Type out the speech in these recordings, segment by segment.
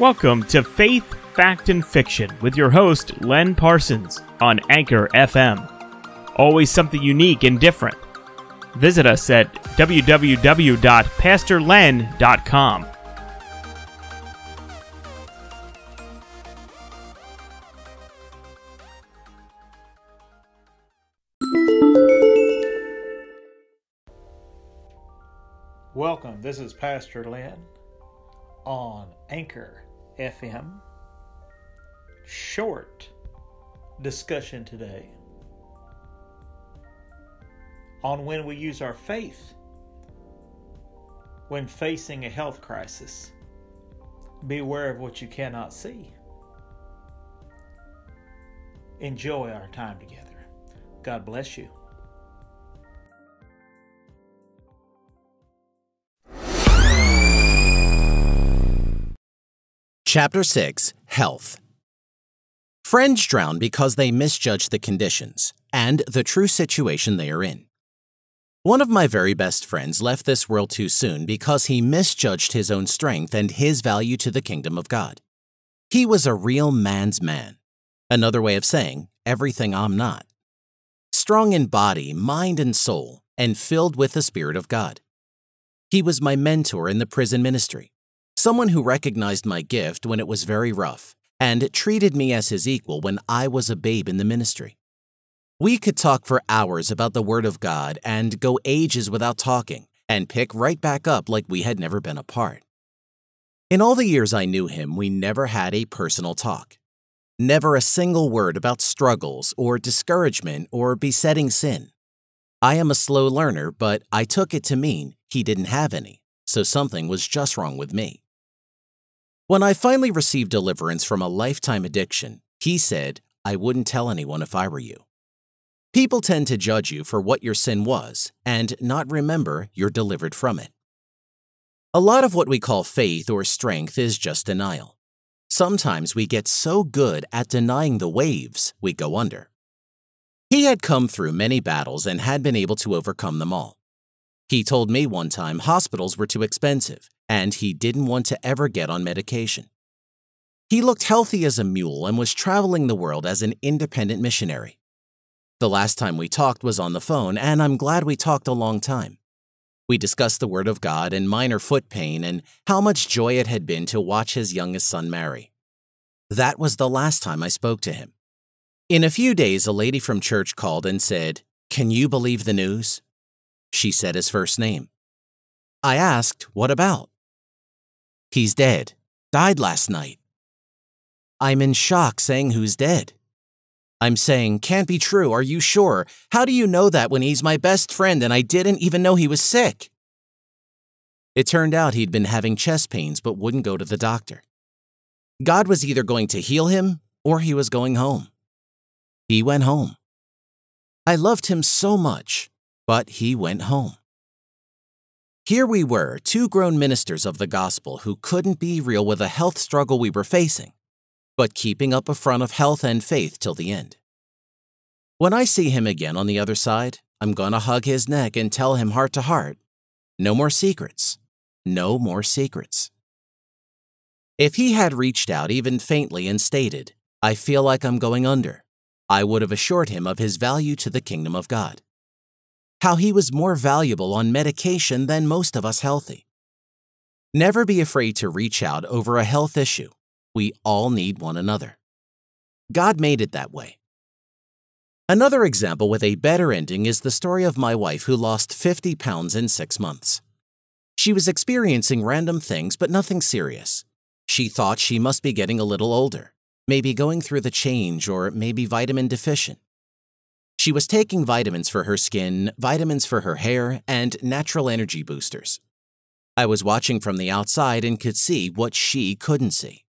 Welcome to Faith, Fact, and Fiction with your host, Len Parsons, on Anchor FM. Always something unique and different. Visit us at www.pastorlen.com. Welcome. This is Pastor Len on Anchor FM. Short discussion today on when we use our faith when facing a health crisis. Beware of what you cannot see. Enjoy our time together. God bless you. Chapter 6 Health Friends drown because they misjudge the conditions and the true situation they are in. One of my very best friends left this world too soon because he misjudged his own strength and his value to the kingdom of God. He was a real man's man. Another way of saying, everything I'm not. Strong in body, mind, and soul, and filled with the Spirit of God. He was my mentor in the prison ministry someone who recognized my gift when it was very rough and treated me as his equal when I was a babe in the ministry. We could talk for hours about the Word of God and go ages without talking and pick right back up like we had never been apart. In all the years I knew him, we never had a personal talk. Never a single word about struggles or discouragement or besetting sin. I am a slow learner, but I took it to mean he didn't have any, so something was just wrong with me. When I finally received deliverance from a lifetime addiction, he said, I wouldn't tell anyone if I were you. People tend to judge you for what your sin was and not remember you're delivered from it. A lot of what we call faith or strength is just denial. Sometimes we get so good at denying the waves, we go under. He had come through many battles and had been able to overcome them all. He told me one time hospitals were too expensive and he didn't want to ever get on medication. He looked healthy as a mule and was traveling the world as an independent missionary. The last time we talked was on the phone, and I'm glad we talked a long time. We discussed the Word of God and minor foot pain and how much joy it had been to watch his youngest son marry. That was the last time I spoke to him. In a few days, a lady from church called and said, Can you believe the news? She said his first name. I asked, What about? He's dead. Died last night. I'm in shock saying who's dead. I'm saying, can't be true. Are you sure? How do you know that when he's my best friend and I didn't even know he was sick? It turned out he'd been having chest pains but wouldn't go to the doctor. God was either going to heal him or he was going home. He went home. I loved him so much, but he went home. Here we were, two grown ministers of the gospel who couldn't be real with the health struggle we were facing, but keeping up a front of health and faith till the end. When I see him again on the other side, I'm gonna hug his neck and tell him heart to heart no more secrets, no more secrets. If he had reached out even faintly and stated, I feel like I'm going under, I would have assured him of his value to the kingdom of God how he was more valuable on medication than most of us healthy. Never be afraid to reach out over a health issue. We all need one another. God made it that way. Another example with a better ending is the story of my wife who lost 50 pounds in six months. She was experiencing random things, but nothing serious. She thought she must be getting a little older, maybe going through the change or maybe vitamin deficient. She was taking vitamins for her skin, vitamins for her hair, and natural energy boosters. I was watching from the outside and could see what she couldn't see.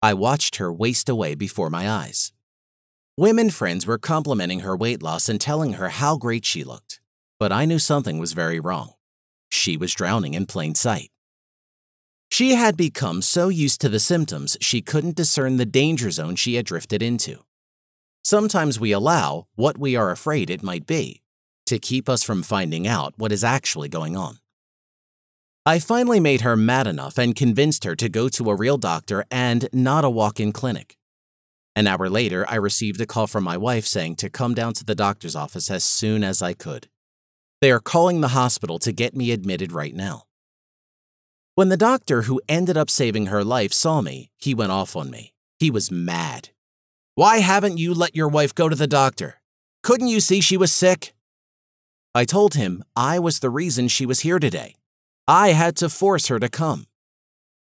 I watched her waste away before my eyes. Women friends were complimenting her weight loss and telling her how great she looked, but I knew something was very wrong. She was drowning in plain sight. She had become so used to the symptoms she couldn't discern the danger zone she had drifted into. Sometimes we allow what we are afraid it might be to keep us from finding out what is actually going on. I finally made her mad enough and convinced her to go to a real doctor and not a walk in clinic. An hour later, I received a call from my wife saying to come down to the doctor's office as soon as I could. They are calling the hospital to get me admitted right now. When the doctor who ended up saving her life saw me, he went off on me. He was mad. Why haven't you let your wife go to the doctor? Couldn't you see she was sick? I told him I was the reason she was here today. I had to force her to come.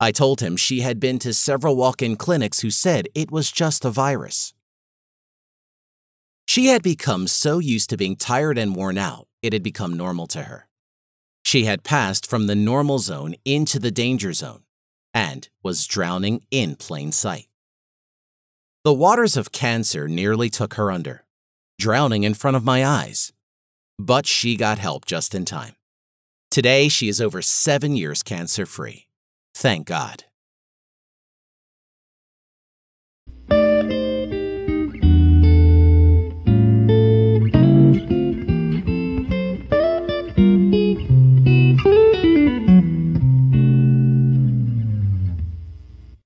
I told him she had been to several walk in clinics who said it was just a virus. She had become so used to being tired and worn out, it had become normal to her. She had passed from the normal zone into the danger zone and was drowning in plain sight. The waters of cancer nearly took her under, drowning in front of my eyes. But she got help just in time. Today, she is over seven years cancer free. Thank God.